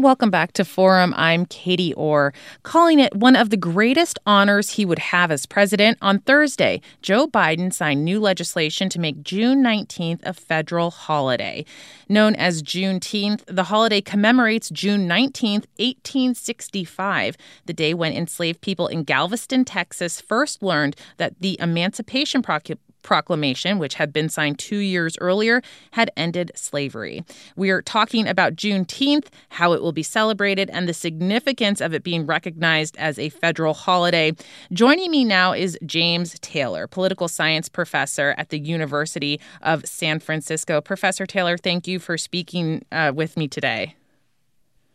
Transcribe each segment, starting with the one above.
Welcome back to Forum. I'm Katie Orr. Calling it one of the greatest honors he would have as president, on Thursday, Joe Biden signed new legislation to make June 19th a federal holiday. Known as Juneteenth, the holiday commemorates June 19th, 1865, the day when enslaved people in Galveston, Texas first learned that the Emancipation Proclamation Proclamation, which had been signed two years earlier, had ended slavery. We are talking about Juneteenth, how it will be celebrated, and the significance of it being recognized as a federal holiday. Joining me now is James Taylor, political science professor at the University of San Francisco. Professor Taylor, thank you for speaking uh, with me today.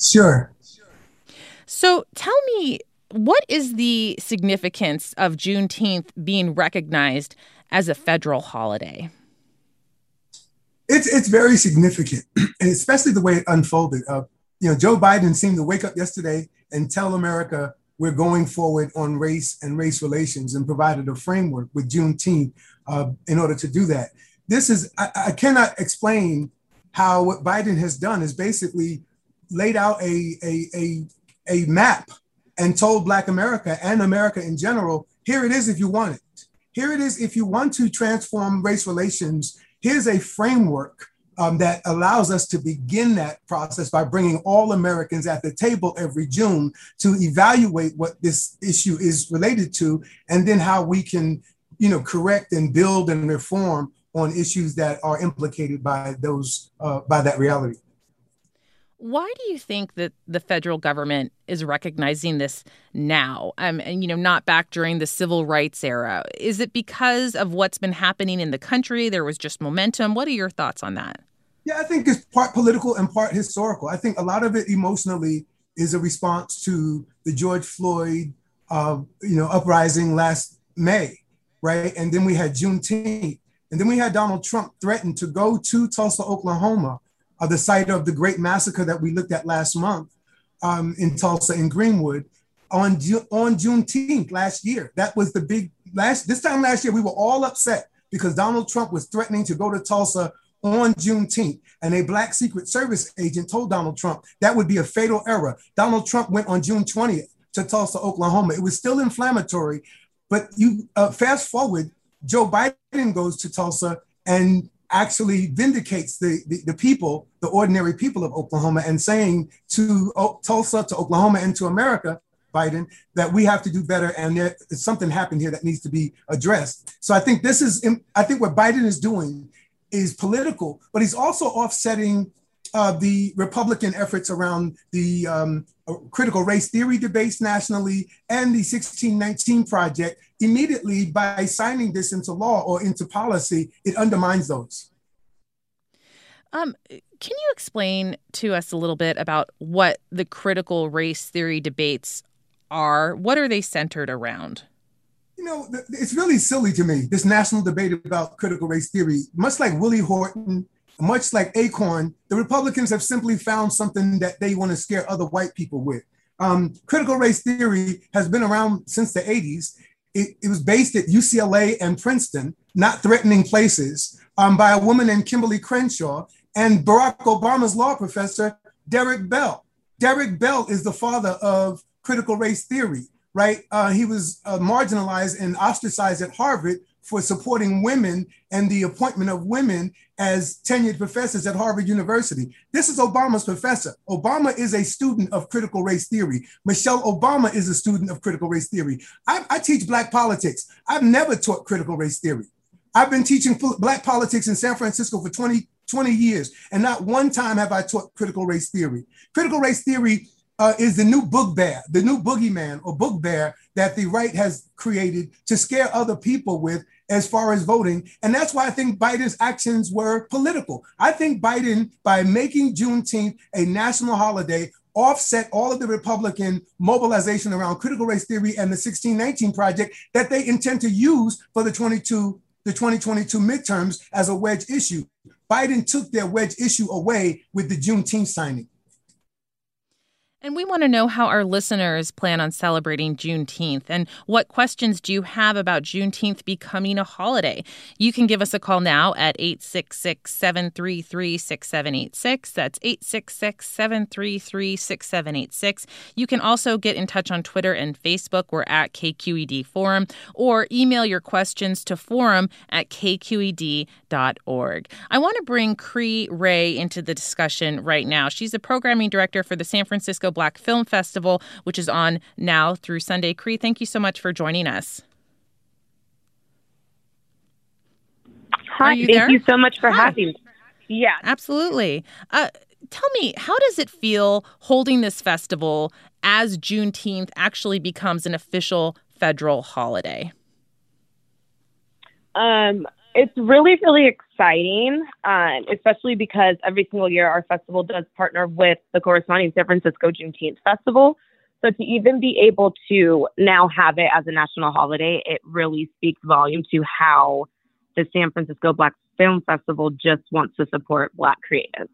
Sure. So tell me, what is the significance of Juneteenth being recognized as a federal holiday? It's it's very significant, and especially the way it unfolded. Uh, you know, Joe Biden seemed to wake up yesterday and tell America we're going forward on race and race relations, and provided a framework with Juneteenth uh, in order to do that. This is I, I cannot explain how what Biden has done is basically laid out a, a, a, a map and told Black America and America in general, here it is if you want it. Here it is if you want to transform race relations, here's a framework um, that allows us to begin that process by bringing all Americans at the table every June to evaluate what this issue is related to, and then how we can, you know, correct and build and reform on issues that are implicated by those uh, by that reality. Why do you think that the federal government is recognizing this now? Um, and you know, not back during the civil rights era. Is it because of what's been happening in the country? There was just momentum. What are your thoughts on that? Yeah, I think it's part political and part historical. I think a lot of it emotionally is a response to the George Floyd, uh, you know, uprising last May, right? And then we had Juneteenth, and then we had Donald Trump threaten to go to Tulsa, Oklahoma uh, the site of the great massacre that we looked at last month um, in Tulsa and Greenwood on on Juneteenth last year. That was the big last. This time last year, we were all upset because Donald Trump was threatening to go to Tulsa on Juneteenth, and a black Secret Service agent told Donald Trump that would be a fatal error. Donald Trump went on June 20th to Tulsa, Oklahoma. It was still inflammatory, but you uh, fast forward, Joe Biden goes to Tulsa and actually vindicates the, the, the, people, the ordinary people of Oklahoma, and saying to o- Tulsa, to Oklahoma, and to America, Biden, that we have to do better, and there, something happened here that needs to be addressed. So I think this is, I think what Biden is doing is political, but he's also offsetting uh, the Republican efforts around the um, critical race theory debates nationally and the 1619 project immediately by signing this into law or into policy it undermines those. Um, can you explain to us a little bit about what the critical race theory debates are? What are they centered around? You know it's really silly to me this national debate about critical race theory much like willie horton much like Acorn, the Republicans have simply found something that they want to scare other white people with. Um, critical race theory has been around since the 80s. It, it, was based at UCLA and Princeton, not threatening places, um, by a woman named Kimberly Crenshaw and Barack Obama's law professor, Derek Bell. Derek Bell is the father of critical race theory, right? Uh, he was uh, marginalized and ostracized at Harvard for supporting women and the appointment of women as tenured professors at Harvard University. This is Obama's professor. Obama is a student of critical race theory. Michelle Obama is a student of critical race theory. I, I teach Black politics. I've never taught critical race theory. I've been teaching Black politics in San Francisco for 20, 20 years, and not one time have I taught critical race theory. Critical race theory uh, is the new bugbear, the new boogeyman or bugbear that the right has created to scare other people with as far as voting. And that's why I think Biden's actions were political. I think Biden, by making Juneteenth a national holiday, offset all of the Republican mobilization around critical race theory and the 1619 project that they intend to use for the 22 the 2022 midterms as a wedge issue. Biden took their wedge issue away with the Juneteenth signing. And we want to know how our listeners plan on celebrating Juneteenth and what questions do you have about Juneteenth becoming a holiday. You can give us a call now at 866 733 6786. That's 866 733 6786. You can also get in touch on Twitter and Facebook. We're at KQED Forum or email your questions to forum at kqed.org. I want to bring Cree Ray into the discussion right now. She's the programming director for the San Francisco Black Film Festival, which is on now through Sunday. Cree, thank you so much for joining us. Hi, you thank there? you so much for Hi. having me. Yeah. Absolutely. Uh, tell me, how does it feel holding this festival as Juneteenth actually becomes an official federal holiday? Um, it's really, really exciting, um, especially because every single year our festival does partner with the corresponding San Francisco Juneteenth Festival. So to even be able to now have it as a national holiday, it really speaks volume to how the San Francisco Black Film Festival just wants to support Black creatives.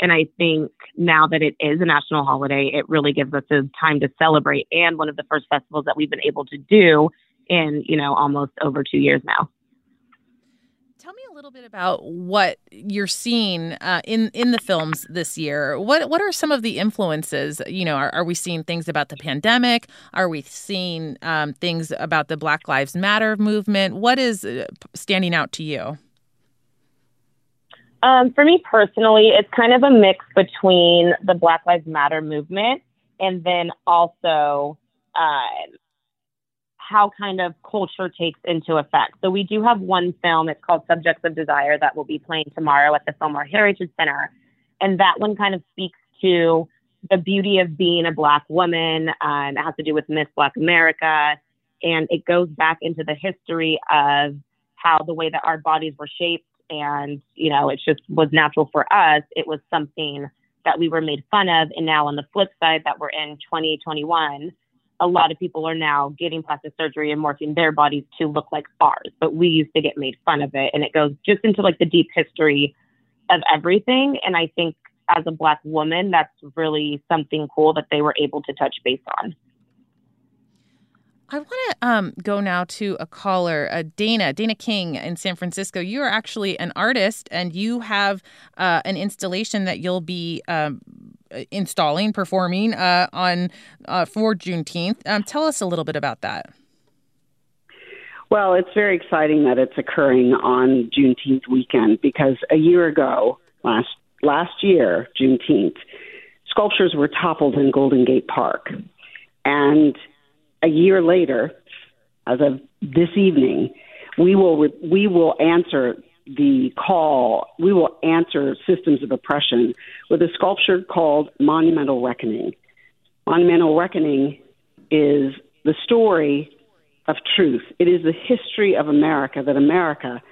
And I think now that it is a national holiday, it really gives us a time to celebrate and one of the first festivals that we've been able to do in, you know, almost over two years now. A little bit about what you're seeing uh, in in the films this year. What what are some of the influences? You know, are, are we seeing things about the pandemic? Are we seeing um, things about the Black Lives Matter movement? What is uh, standing out to you? Um, for me personally, it's kind of a mix between the Black Lives Matter movement and then also uh, how kind of culture takes into effect. So we do have one film, it's called Subjects of Desire, that will be playing tomorrow at the Fillmore Heritage Center. And that one kind of speaks to the beauty of being a Black woman. Um, it has to do with Miss Black America. And it goes back into the history of how the way that our bodies were shaped and, you know, it just was natural for us. It was something that we were made fun of. And now on the flip side, that we're in 2021 a lot of people are now getting plastic surgery and morphing their bodies to look like ours, but we used to get made fun of it. And it goes just into like the deep history of everything. And I think as a Black woman, that's really something cool that they were able to touch base on. I want to um, go now to a caller, uh, Dana, Dana King in San Francisco. You are actually an artist and you have uh, an installation that you'll be um, installing, performing uh, on uh, for Juneteenth. Um, tell us a little bit about that. Well, it's very exciting that it's occurring on Juneteenth weekend because a year ago, last last year, Juneteenth, sculptures were toppled in Golden Gate Park, and a year later, as of this evening, we will we will answer the call, we will answer systems of oppression with a sculpture called Monumental Reckoning. Monumental Reckoning is the story of truth. It is the history of America that America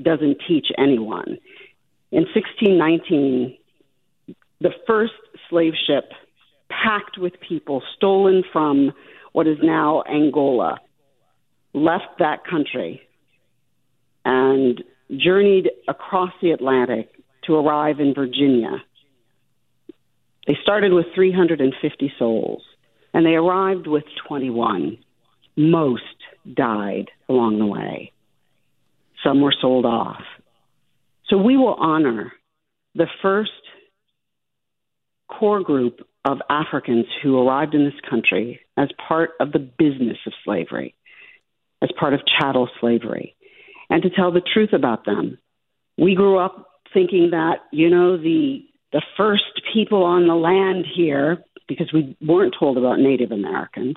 doesn't teach anyone. In 1619, the first slave ship packed with people stolen from what is now Angola left that country and journeyed across the Atlantic to arrive in Virginia. They started with 350 souls and they arrived with 21. Most died along the way. Some were sold off. So we will honor the first core group of Africans who arrived in this country as part of the business of slavery, as part of chattel slavery and to tell the truth about them. We grew up thinking that, you know, the the first people on the land here, because we weren't told about Native Americans,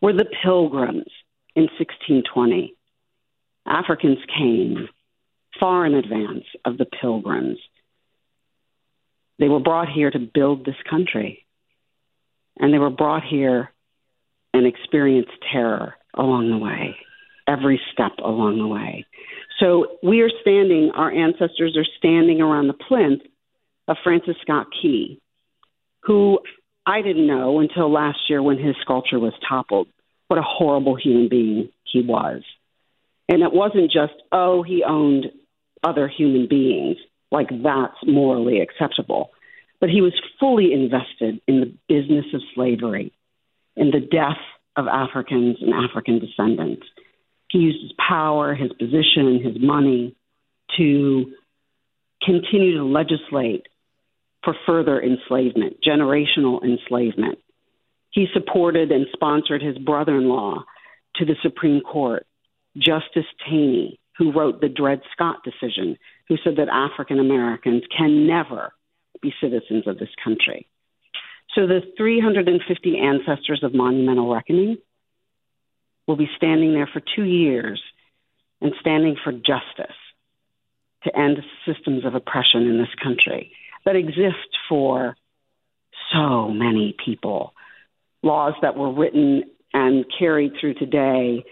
were the pilgrims in 1620. Africans came far in advance of the pilgrims. They were brought here to build this country. and they were brought here and experienced terror along the way, every step along the way. So we are standing, our ancestors are standing around the plinth of Francis Scott Key, who I didn't know until last year when his sculpture was toppled what a horrible human being he was. And it wasn't just, oh, he owned other human beings, like that's morally acceptable. But he was fully invested in the business of slavery, in the death of Africans and African descendants. He used his power, his position, his money to continue to legislate for further enslavement, generational enslavement. He supported and sponsored his brother in law to the Supreme Court, Justice Taney, who wrote the Dred Scott decision, who said that African Americans can never be citizens of this country. So the 350 ancestors of Monumental Reckoning will be standing there for two years and standing for justice to end systems of oppression in this country that exist for so many people. Laws that were written and carried through today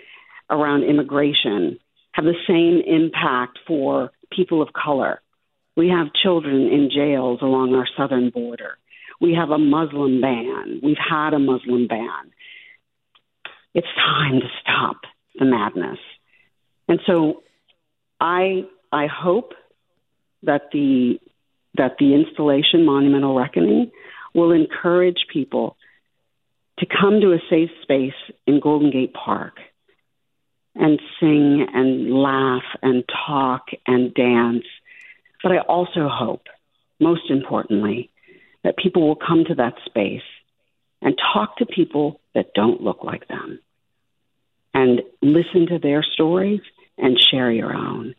around immigration have the same impact for people of color. We have children in jails along our southern border. We have a Muslim ban. We've had a Muslim ban. It's time to stop the madness. And so I I hope that the that the installation Monumental Reckoning will encourage people to come to a safe space in Golden Gate Park and sing and laugh and talk and dance. But I also hope, most importantly, that people will come to that space and talk to people that don't look like them and listen to their stories and share your own.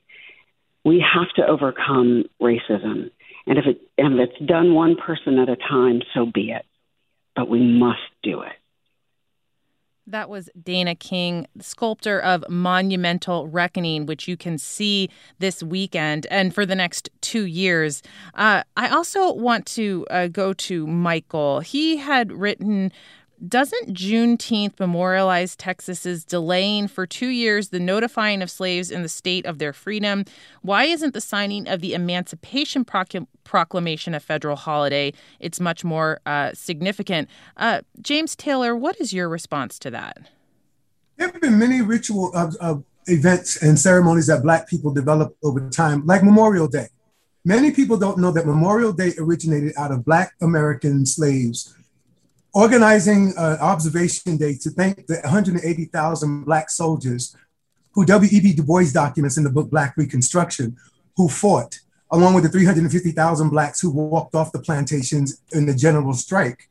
We have to overcome racism. And if, it, if it's done one person at a time, so be it. But we must do it. That was Dana King, sculptor of Monumental Reckoning, which you can see this weekend and for the next two years. Uh, I also want to uh, go to Michael. He had written doesn't Juneteenth memorialize Texas's delaying for two years the notifying of slaves in the state of their freedom? Why isn't the signing of the Emancipation Proclamation a federal holiday? It's much more uh, significant. Uh, James Taylor, what is your response to that? There have been many ritual uh, uh, events and ceremonies that Black people developed over time, like Memorial Day. Many people don't know that Memorial Day originated out of Black American slaves organizing an observation day to thank the 180,000 Black soldiers who W.E.B. Du Bois documents in the book Black Reconstruction, who fought, along with the 350,000 Blacks who walked off the plantations in the general strike.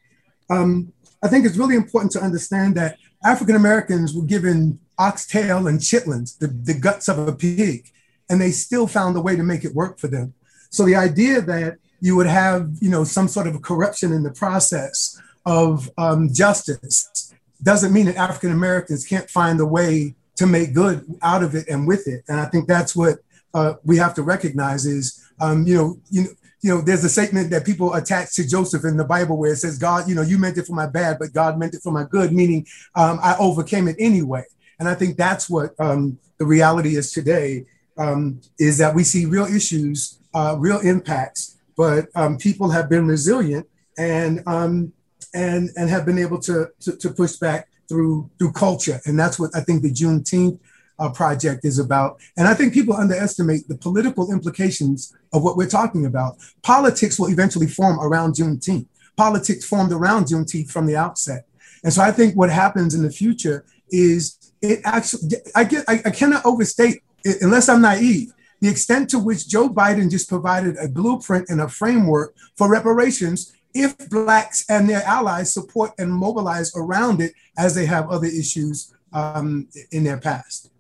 Um, I think it's really important to understand that African Americans were given oxtail and chitlins, the, the guts of a pig, and they still found a way to make it work for them. So the idea that you would have, you know, some sort of corruption in the process of um, justice doesn't mean that African Americans can't find a way to make good out of it and with it. And I think that's what uh, we have to recognize is, um, you know, you know, you know, there's a statement that people attach to Joseph in the Bible where it says, God, you know, you meant it for my bad, but God meant it for my good, meaning um, I overcame it anyway. And I think that's what um, the reality is today, um, is that we see real issues, uh, real impacts, but um, people have been resilient and um, and and have been able to to, to push back through through culture, and that's what I think the Juneteenth uh, project is about. And I think people underestimate the political implications of what we're talking about. Politics will eventually form around Juneteenth. Politics formed around Juneteenth from the outset, and so I think what happens in the future is it actually. I get. I, I cannot overstate, unless I'm naive, the extent to which Joe Biden just provided a blueprint and a framework for reparations if blacks and their allies support and mobilize around it as they have other issues um, in their past.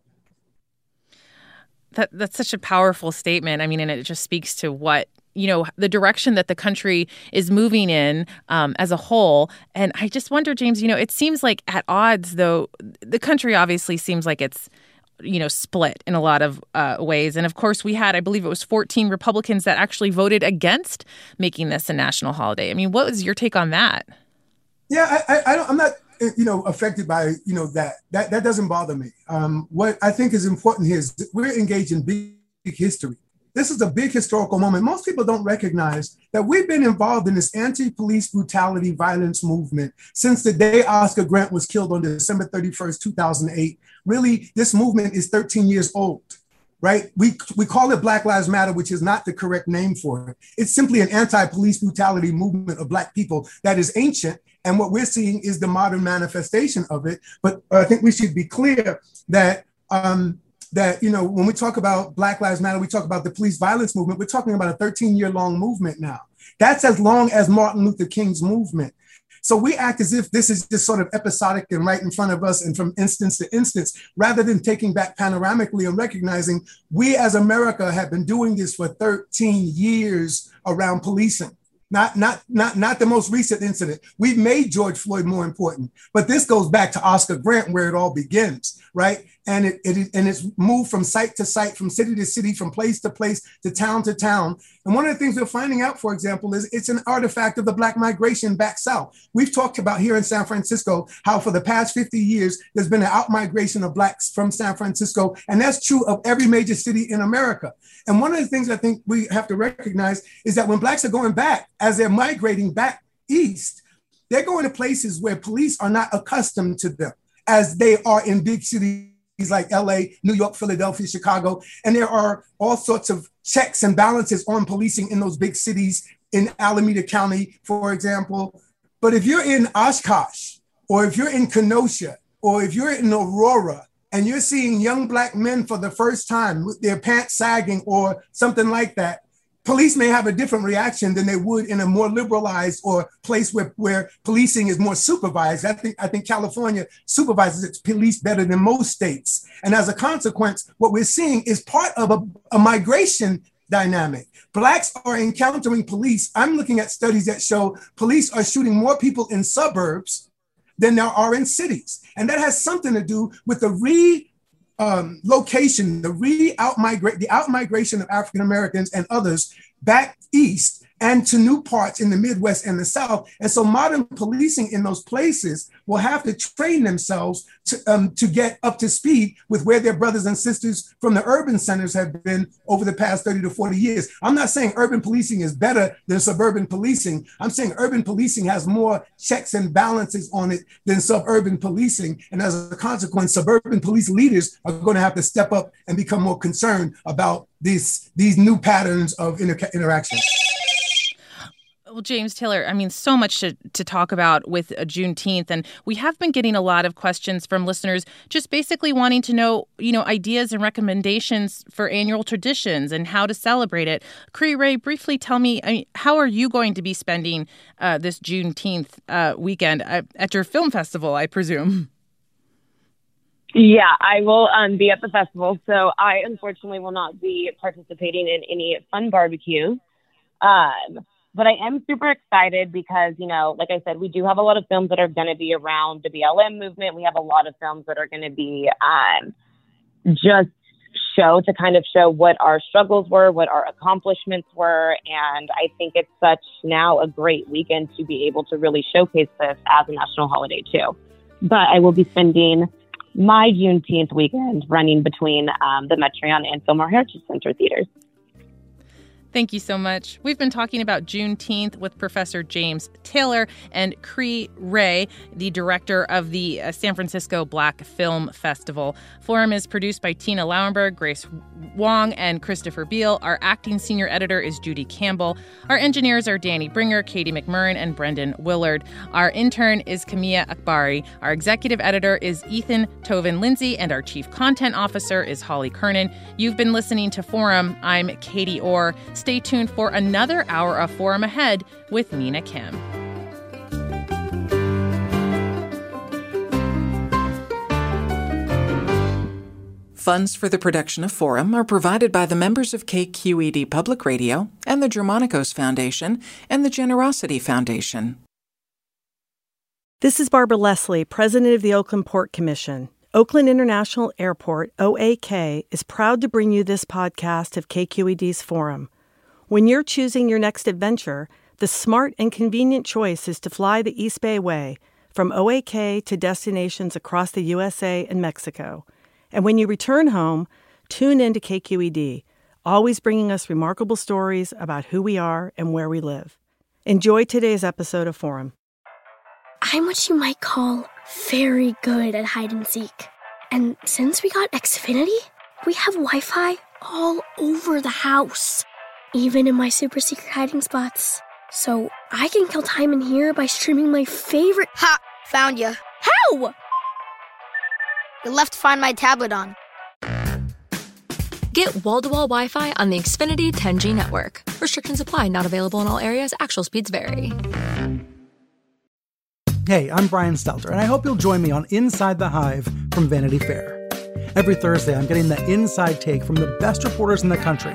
That, that's such a powerful statement. I mean, and it just speaks to what you know the direction that the country is moving in um, as a whole and i just wonder james you know it seems like at odds though the country obviously seems like it's you know, split in a lot of uh, ways. And of course, we had, I believe it was 14 Republicans that actually voted against making this a national holiday. I mean, what was your take on that? Yeah, I, I, I don't, I'm not you know affected by you know that that that doesn't bother me um, what i think is important here is we're engaged in big, big history this is a big historical moment most people don't recognize that we've been involved in this anti-police brutality violence movement since the day oscar grant was killed on december 31st 2008 really this movement is 13 years old right? We, we call it Black Lives Matter, which is not the correct name for it. It's simply an anti police brutality movement of Black people that is ancient and what we're seeing is the modern manifestation of it. But I think we should be clear that um, that you know when we talk about Black Lives Matter, we talk about the police violence movement. We're talking about a 13 year long movement now. That's as long as Martin Luther King's movement. So we act as if this is just sort of episodic and right in front of us and from instance to instance, rather than taking back panoramically and recognizing we as America have been doing this for 13 years around policing not not not not the most recent incident. We've made George Floyd more important, but this goes back to Oscar Grant where it all begins, right? And it, it and it's moved from site to site, from city to city, from place to place, to town to town. And one of the things we're finding out, for example, is it's an artifact of the Black migration back south. We've talked about here in San Francisco how for the past 50 years there's been an outmigration of blacks from San Francisco, and that's true of every major city in America. And one of the things I think we have to recognize is that when blacks are going back, as they're migrating back east, they're going to places where police are not accustomed to them, as they are in big cities like LA, New York, Philadelphia, Chicago. And there are all sorts of checks and balances on policing in those big cities in Alameda County, for example. But if you're in Oshkosh, or if you're in Kenosha, or if you're in Aurora, and you're seeing young black men for the first time with their pants sagging or something like that, police may have a different reaction than they would in a more liberalized or place where, where policing is more supervised. I think I think California supervises its police better than most states. And as a consequence, what we're seeing is part of a, a migration dynamic. Blacks are encountering police. I'm looking at studies that show police are shooting more people in suburbs than there are in cities. And that has something to do with the re um, location, the re out migrate, the out migration of African Americans and others back east and to new parts in the Midwest and the South. And so modern policing in those places will have to train themselves to, um, to get up to speed with where their brothers and sisters from the urban centers have been over the past 30 to 40 years. I'm not saying urban policing is better than suburban policing. I'm saying urban policing has more checks and balances on it than suburban policing. And as a consequence, suburban police leaders are going to have to step up and become more concerned about these, these new patterns of inter- interaction. Well, James Taylor, I mean, so much to, to talk about with uh, Juneteenth, and we have been getting a lot of questions from listeners just basically wanting to know, you know, ideas and recommendations for annual traditions and how to celebrate it. Cree Ray, briefly tell me, I mean, how are you going to be spending uh, this Juneteenth uh, weekend uh, at your film festival, I presume? Yeah, I will um, be at the festival, so I unfortunately will not be participating in any fun barbecues. Um, but I am super excited because, you know, like I said, we do have a lot of films that are going to be around the BLM movement. We have a lot of films that are going to be um, just show to kind of show what our struggles were, what our accomplishments were. And I think it's such now a great weekend to be able to really showcase this as a national holiday, too. But I will be spending my Juneteenth weekend running between um, the Metreon and Fillmore Heritage Center theaters. Thank you so much. We've been talking about Juneteenth with Professor James Taylor and Cree Ray, the director of the uh, San Francisco Black Film Festival. Forum is produced by Tina Lauenberg, Grace Wong, and Christopher Beale. Our acting senior editor is Judy Campbell. Our engineers are Danny Bringer, Katie McMurran, and Brendan Willard. Our intern is Kamia Akbari. Our executive editor is Ethan Toven Lindsey, and our chief content officer is Holly Kernan. You've been listening to Forum. I'm Katie Orr. Stay tuned for another hour of Forum Ahead with Nina Kim. Funds for the production of Forum are provided by the members of KQED Public Radio and the Germanacos Foundation and the Generosity Foundation. This is Barbara Leslie, President of the Oakland Port Commission. Oakland International Airport, OAK, is proud to bring you this podcast of KQED's Forum. When you're choosing your next adventure, The smart and convenient choice is to fly the East Bay Way from OAK to destinations across the USA and Mexico. And when you return home, tune in to KQED, always bringing us remarkable stories about who we are and where we live. Enjoy today's episode of Forum. I'm what you might call very good at hide and seek. And since we got Xfinity, we have Wi Fi all over the house, even in my super secret hiding spots. So I can kill time in here by streaming my favorite. Ha! Found you. How? You left Find My tablet on. Get wall to wall Wi Fi on the Xfinity 10G network. Restrictions apply, not available in all areas. Actual speeds vary. Hey, I'm Brian Stelter, and I hope you'll join me on Inside the Hive from Vanity Fair. Every Thursday, I'm getting the inside take from the best reporters in the country